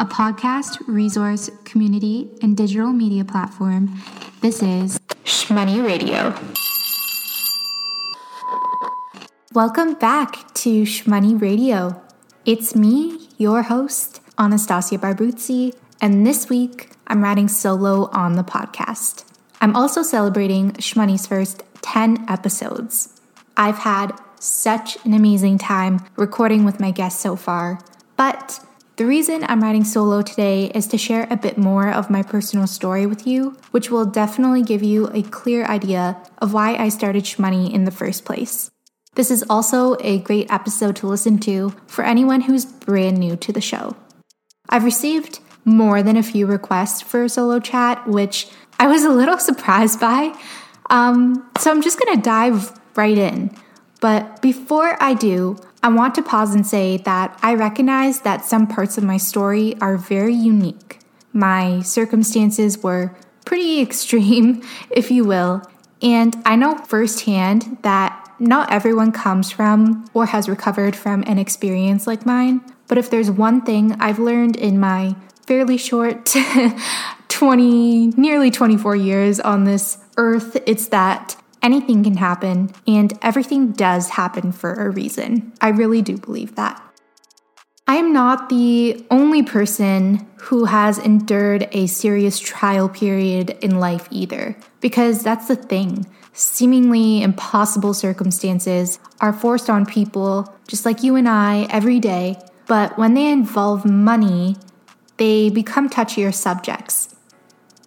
a podcast, resource, community, and digital media platform. This is Shmoney Radio. Welcome back to Shmoney Radio. It's me, your host, Anastasia Barbuzzi, and this week I'm riding solo on the podcast. I'm also celebrating Shmoney's first 10 episodes. I've had such an amazing time recording with my guests so far, but the reason I'm writing solo today is to share a bit more of my personal story with you, which will definitely give you a clear idea of why I started Shmoney in the first place. This is also a great episode to listen to for anyone who's brand new to the show. I've received more than a few requests for a solo chat, which I was a little surprised by. Um, so I'm just gonna dive right in. But before I do, I want to pause and say that I recognize that some parts of my story are very unique. My circumstances were pretty extreme, if you will, and I know firsthand that not everyone comes from or has recovered from an experience like mine. But if there's one thing I've learned in my fairly short 20, nearly 24 years on this earth, it's that anything can happen, and everything does happen for a reason. I really do believe that. I am not the only person who has endured a serious trial period in life either, because that's the thing. Seemingly impossible circumstances are forced on people, just like you and I, every day, but when they involve money, they become touchier subjects.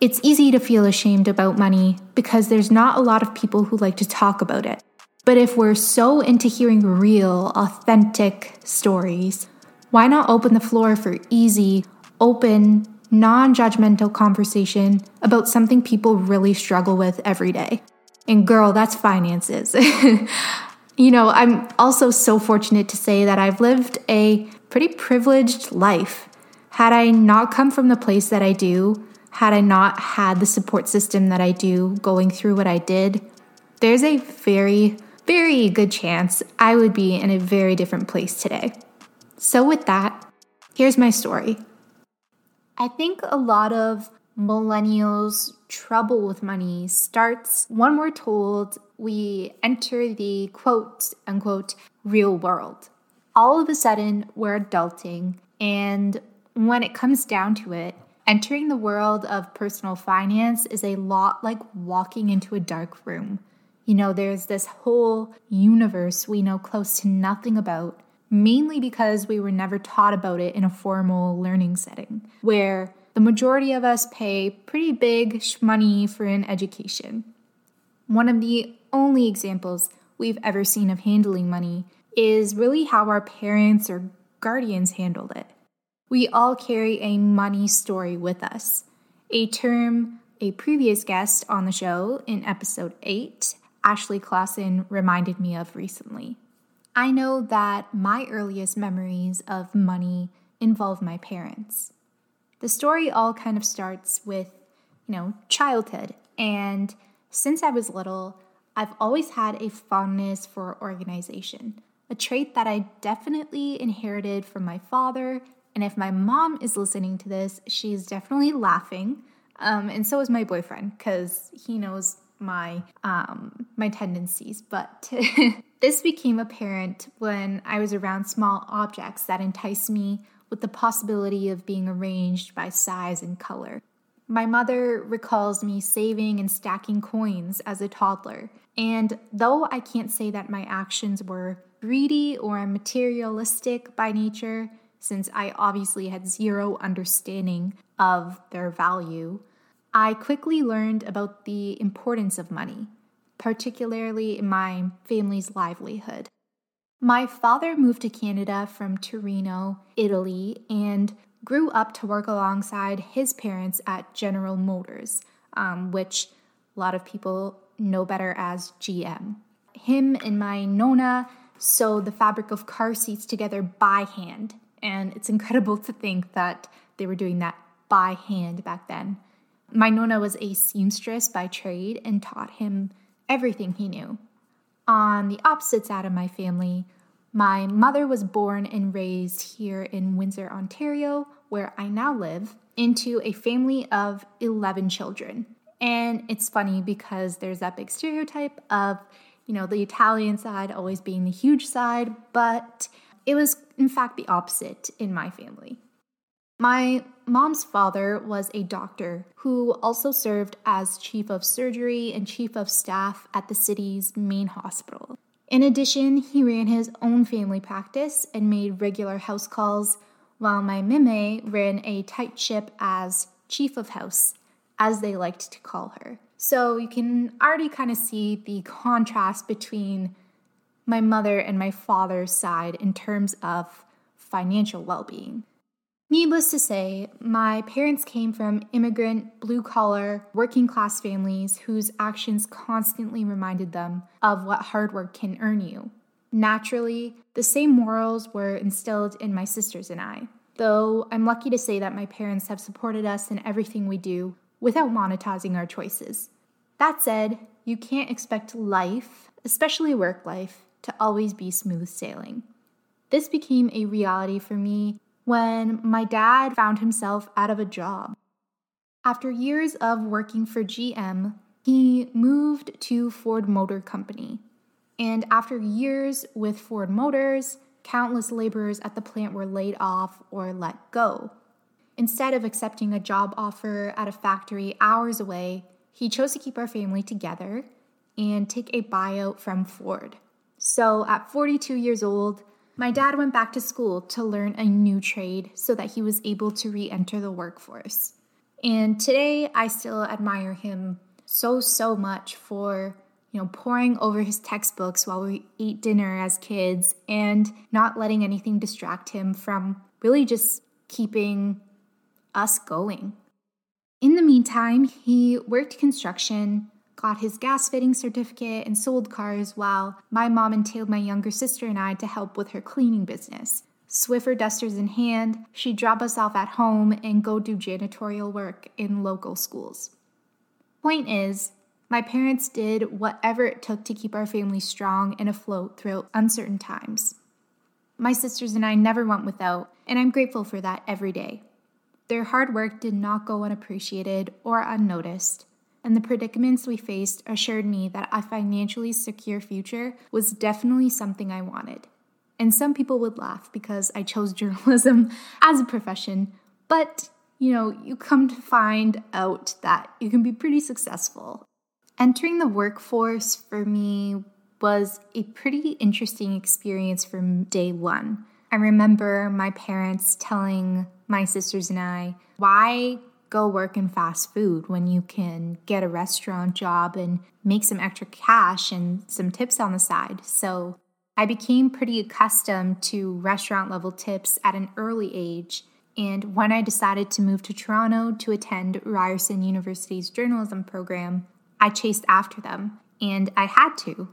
It's easy to feel ashamed about money because there's not a lot of people who like to talk about it. But if we're so into hearing real, authentic stories, why not open the floor for easy, open, non judgmental conversation about something people really struggle with every day? And girl, that's finances. you know, I'm also so fortunate to say that I've lived a pretty privileged life. Had I not come from the place that I do, had I not had the support system that I do going through what I did, there's a very, very good chance I would be in a very different place today. So, with that, here's my story. I think a lot of millennials' trouble with money starts when we're told we enter the quote unquote real world. All of a sudden, we're adulting, and when it comes down to it, Entering the world of personal finance is a lot like walking into a dark room. You know, there's this whole universe we know close to nothing about, mainly because we were never taught about it in a formal learning setting, where the majority of us pay pretty big money for an education. One of the only examples we've ever seen of handling money is really how our parents or guardians handled it. We all carry a money story with us, a term a previous guest on the show in episode 8, Ashley Clausen, reminded me of recently. I know that my earliest memories of money involve my parents. The story all kind of starts with, you know, childhood. And since I was little, I've always had a fondness for organization, a trait that I definitely inherited from my father and if my mom is listening to this, she's definitely laughing. Um, and so is my boyfriend because he knows my um, my tendencies. But this became apparent when I was around small objects that enticed me with the possibility of being arranged by size and color. My mother recalls me saving and stacking coins as a toddler. And though I can't say that my actions were greedy or materialistic by nature, since I obviously had zero understanding of their value, I quickly learned about the importance of money, particularly in my family's livelihood. My father moved to Canada from Torino, Italy, and grew up to work alongside his parents at General Motors, um, which a lot of people know better as GM. Him and my Nona sewed the fabric of car seats together by hand and it's incredible to think that they were doing that by hand back then. My Nona was a seamstress by trade and taught him everything he knew. On the opposite side of my family, my mother was born and raised here in Windsor, Ontario, where I now live, into a family of 11 children. And it's funny because there's that big stereotype of, you know, the Italian side always being the huge side, but it was in fact the opposite in my family. My mom's father was a doctor who also served as chief of surgery and chief of staff at the city's main hospital. In addition, he ran his own family practice and made regular house calls, while my mime ran a tight ship as chief of house, as they liked to call her. So you can already kind of see the contrast between my mother and my father's side in terms of financial well being. Needless to say, my parents came from immigrant, blue collar, working class families whose actions constantly reminded them of what hard work can earn you. Naturally, the same morals were instilled in my sisters and I, though I'm lucky to say that my parents have supported us in everything we do without monetizing our choices. That said, you can't expect life, especially work life, to always be smooth sailing. This became a reality for me when my dad found himself out of a job. After years of working for GM, he moved to Ford Motor Company. And after years with Ford Motors, countless laborers at the plant were laid off or let go. Instead of accepting a job offer at a factory hours away, he chose to keep our family together and take a buyout from Ford. So at 42 years old, my dad went back to school to learn a new trade so that he was able to re enter the workforce. And today, I still admire him so, so much for you know, poring over his textbooks while we ate dinner as kids and not letting anything distract him from really just keeping us going. In the meantime, he worked construction, got his gas fitting certificate, and sold cars while my mom entailed my younger sister and I to help with her cleaning business. Swiffer dusters in hand, she'd drop us off at home and go do janitorial work in local schools. Point is, my parents did whatever it took to keep our family strong and afloat throughout uncertain times. My sisters and I never went without, and I'm grateful for that every day. Their hard work did not go unappreciated or unnoticed, and the predicaments we faced assured me that a financially secure future was definitely something I wanted. And some people would laugh because I chose journalism as a profession, but you know, you come to find out that you can be pretty successful. Entering the workforce for me was a pretty interesting experience from day one. I remember my parents telling my sisters and I, why go work in fast food when you can get a restaurant job and make some extra cash and some tips on the side. So I became pretty accustomed to restaurant level tips at an early age. And when I decided to move to Toronto to attend Ryerson University's journalism program, I chased after them. And I had to.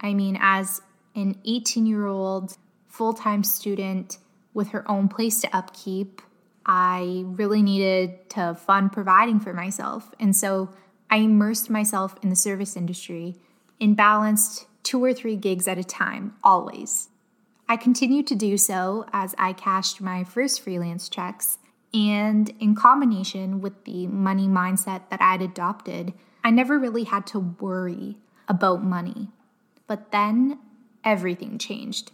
I mean, as an 18 year old full time student with her own place to upkeep, I really needed to fund providing for myself. And so I immersed myself in the service industry and balanced two or three gigs at a time, always. I continued to do so as I cashed my first freelance checks, and in combination with the money mindset that I'd adopted, I never really had to worry about money. But then everything changed.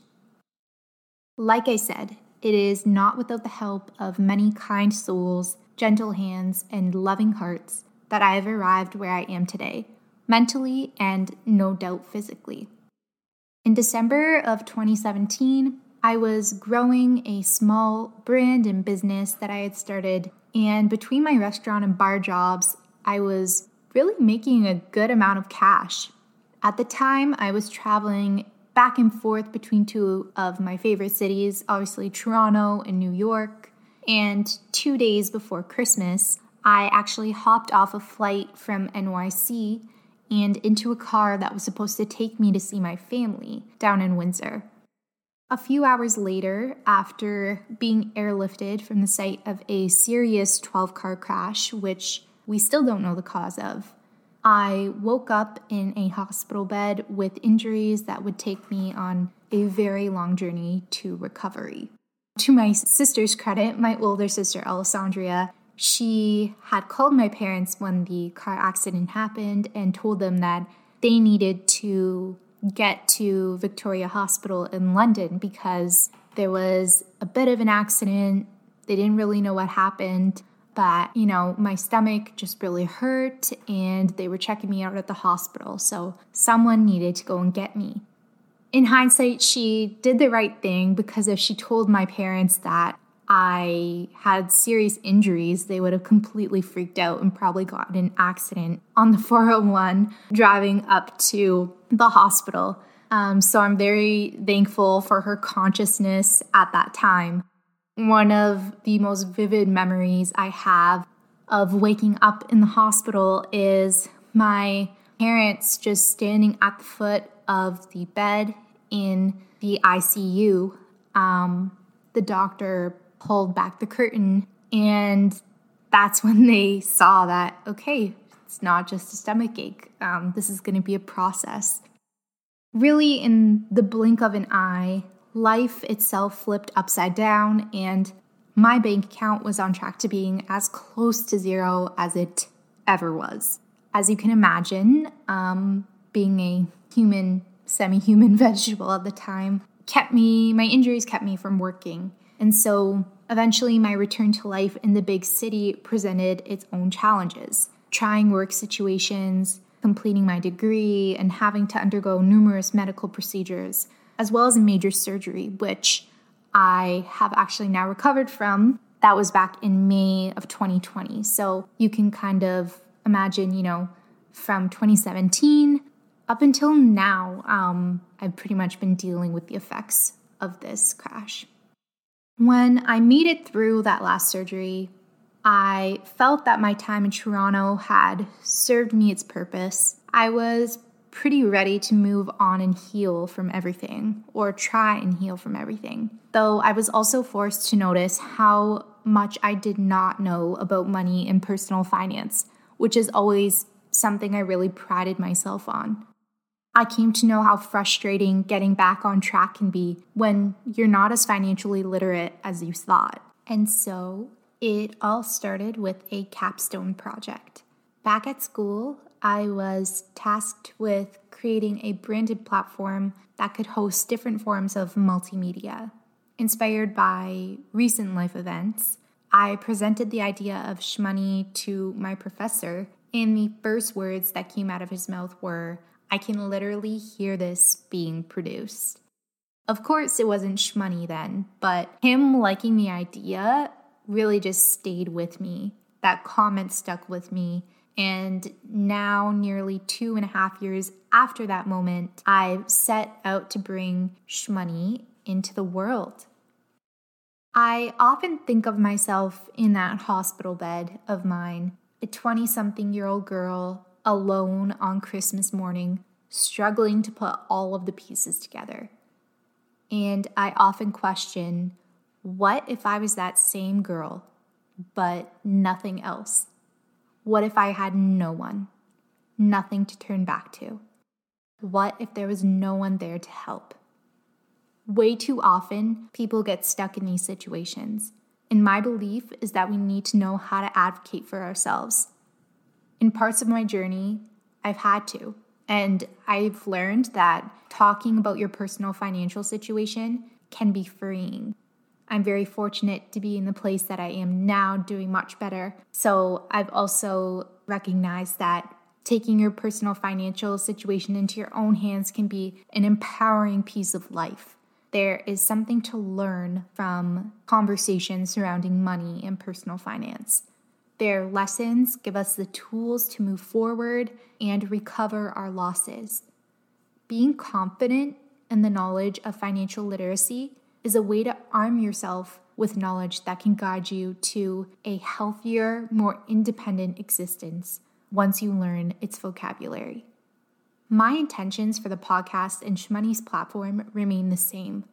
Like I said, it is not without the help of many kind souls, gentle hands, and loving hearts that I have arrived where I am today, mentally and no doubt physically. In December of 2017, I was growing a small brand and business that I had started, and between my restaurant and bar jobs, I was really making a good amount of cash. At the time, I was traveling back and forth between two of my favorite cities, obviously Toronto and New York. And two days before Christmas, I actually hopped off a flight from NYC and into a car that was supposed to take me to see my family down in Windsor. A few hours later, after being airlifted from the site of a serious 12 car crash, which we still don't know the cause of, I woke up in a hospital bed with injuries that would take me on a very long journey to recovery. To my sister's credit, my older sister Alessandria, she had called my parents when the car accident happened and told them that they needed to get to Victoria Hospital in London because there was a bit of an accident. They didn't really know what happened, but you know, my stomach just really hurt and they were checking me out at the hospital. So someone needed to go and get me. In hindsight, she did the right thing because if she told my parents that I had serious injuries, they would have completely freaked out and probably gotten an accident on the 401 driving up to the hospital. Um, so I'm very thankful for her consciousness at that time. One of the most vivid memories I have of waking up in the hospital is my parents just standing at the foot of the bed in the ICU. Um, the doctor pulled back the curtain, and that's when they saw that, okay, it's not just a stomach ache. Um, this is going to be a process. Really, in the blink of an eye, life itself flipped upside down, and my bank account was on track to being as close to zero as it ever was. As you can imagine, um, being a human, semi human vegetable at the time kept me, my injuries kept me from working. And so eventually, my return to life in the big city presented its own challenges. Trying work situations, completing my degree and having to undergo numerous medical procedures, as well as a major surgery, which I have actually now recovered from. That was back in May of 2020. So you can kind of imagine, you know, from 2017 up until now, um, I've pretty much been dealing with the effects of this crash. When I made it through that last surgery, I felt that my time in Toronto had served me its purpose. I was pretty ready to move on and heal from everything, or try and heal from everything. Though I was also forced to notice how much I did not know about money and personal finance, which is always something I really prided myself on. I came to know how frustrating getting back on track can be when you're not as financially literate as you thought. And so it all started with a capstone project. Back at school, I was tasked with creating a branded platform that could host different forms of multimedia. Inspired by recent life events, I presented the idea of shmoney to my professor, and the first words that came out of his mouth were, I can literally hear this being produced. Of course, it wasn't shmoney then, but him liking the idea really just stayed with me. That comment stuck with me. And now, nearly two and a half years after that moment, I've set out to bring shmoney into the world. I often think of myself in that hospital bed of mine, a 20 something year old girl alone on Christmas morning, struggling to put all of the pieces together. And I often question what if I was that same girl but nothing else? What if I had no one, nothing to turn back to? What if there was no one there to help? Way too often, people get stuck in these situations. And my belief is that we need to know how to advocate for ourselves. In parts of my journey, I've had to. And I've learned that talking about your personal financial situation can be freeing. I'm very fortunate to be in the place that I am now, doing much better. So I've also recognized that taking your personal financial situation into your own hands can be an empowering piece of life. There is something to learn from conversations surrounding money and personal finance. Their lessons give us the tools to move forward and recover our losses. Being confident in the knowledge of financial literacy is a way to arm yourself with knowledge that can guide you to a healthier, more independent existence once you learn its vocabulary. My intentions for the podcast and shmoney's platform remain the same.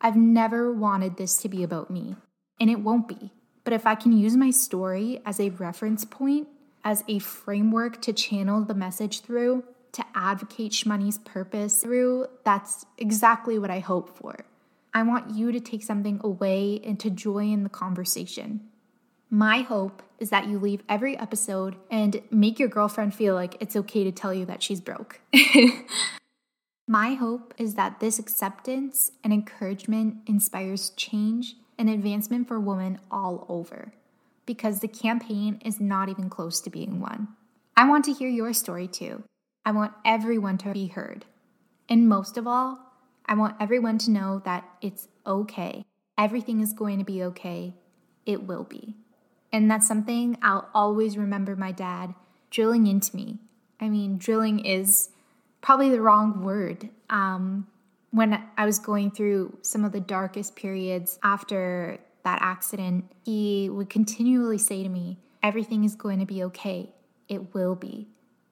I've never wanted this to be about me, and it won't be. But if I can use my story as a reference point, as a framework to channel the message through, to advocate shmoney's purpose through, that's exactly what I hope for. I want you to take something away and to join the conversation. My hope is that you leave every episode and make your girlfriend feel like it's okay to tell you that she's broke. My hope is that this acceptance and encouragement inspires change and advancement for women all over, because the campaign is not even close to being won. I want to hear your story too. I want everyone to be heard. And most of all, I want everyone to know that it's okay. Everything is going to be okay. It will be. And that's something I'll always remember my dad drilling into me. I mean, drilling is probably the wrong word. Um, when I was going through some of the darkest periods after that accident, he would continually say to me, Everything is going to be okay. It will be.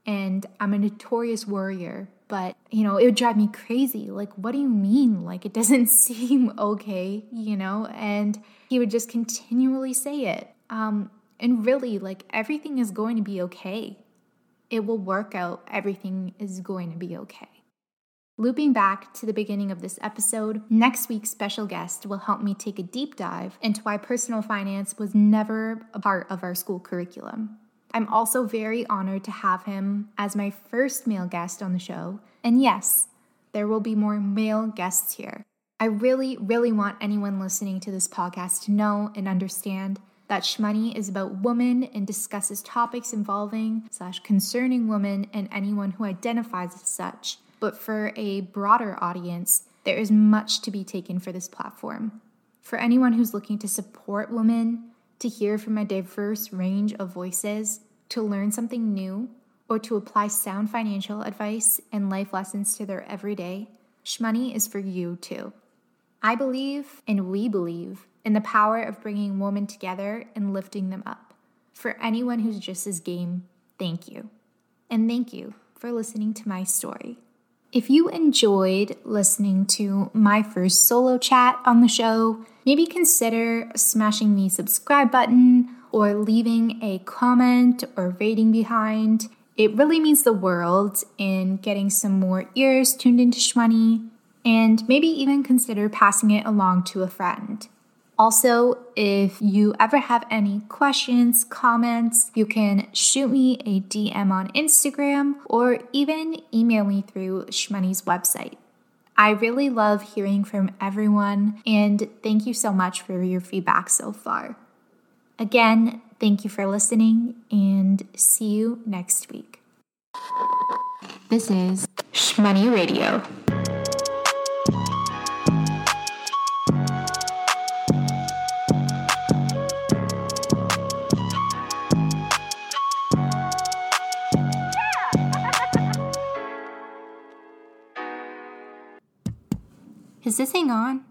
And I'm a notorious worrier, but you know, it would drive me crazy. Like, what do you mean? Like, it doesn't seem okay, you know? And he would just continually say it. Um, and really, like, everything is going to be okay. It will work out. Everything is going to be okay. Looping back to the beginning of this episode, next week's special guest will help me take a deep dive into why personal finance was never a part of our school curriculum. I'm also very honored to have him as my first male guest on the show. And yes, there will be more male guests here. I really, really want anyone listening to this podcast to know and understand that Shmoney is about women and discusses topics involving slash concerning women and anyone who identifies as such. But for a broader audience, there is much to be taken for this platform. For anyone who's looking to support women, to hear from a diverse range of voices, to learn something new, or to apply sound financial advice and life lessons to their everyday, Shmoney is for you too. I believe, and we believe, in the power of bringing women together and lifting them up. For anyone who's just as game, thank you. And thank you for listening to my story. If you enjoyed listening to my first solo chat on the show, maybe consider smashing the subscribe button or leaving a comment or rating behind. It really means the world in getting some more ears tuned into Shmoney, and maybe even consider passing it along to a friend. Also, if you ever have any questions, comments, you can shoot me a DM on Instagram or even email me through Shmoney's website. I really love hearing from everyone, and thank you so much for your feedback so far. Again, thank you for listening, and see you next week. This is Shmoney Radio. This thing on?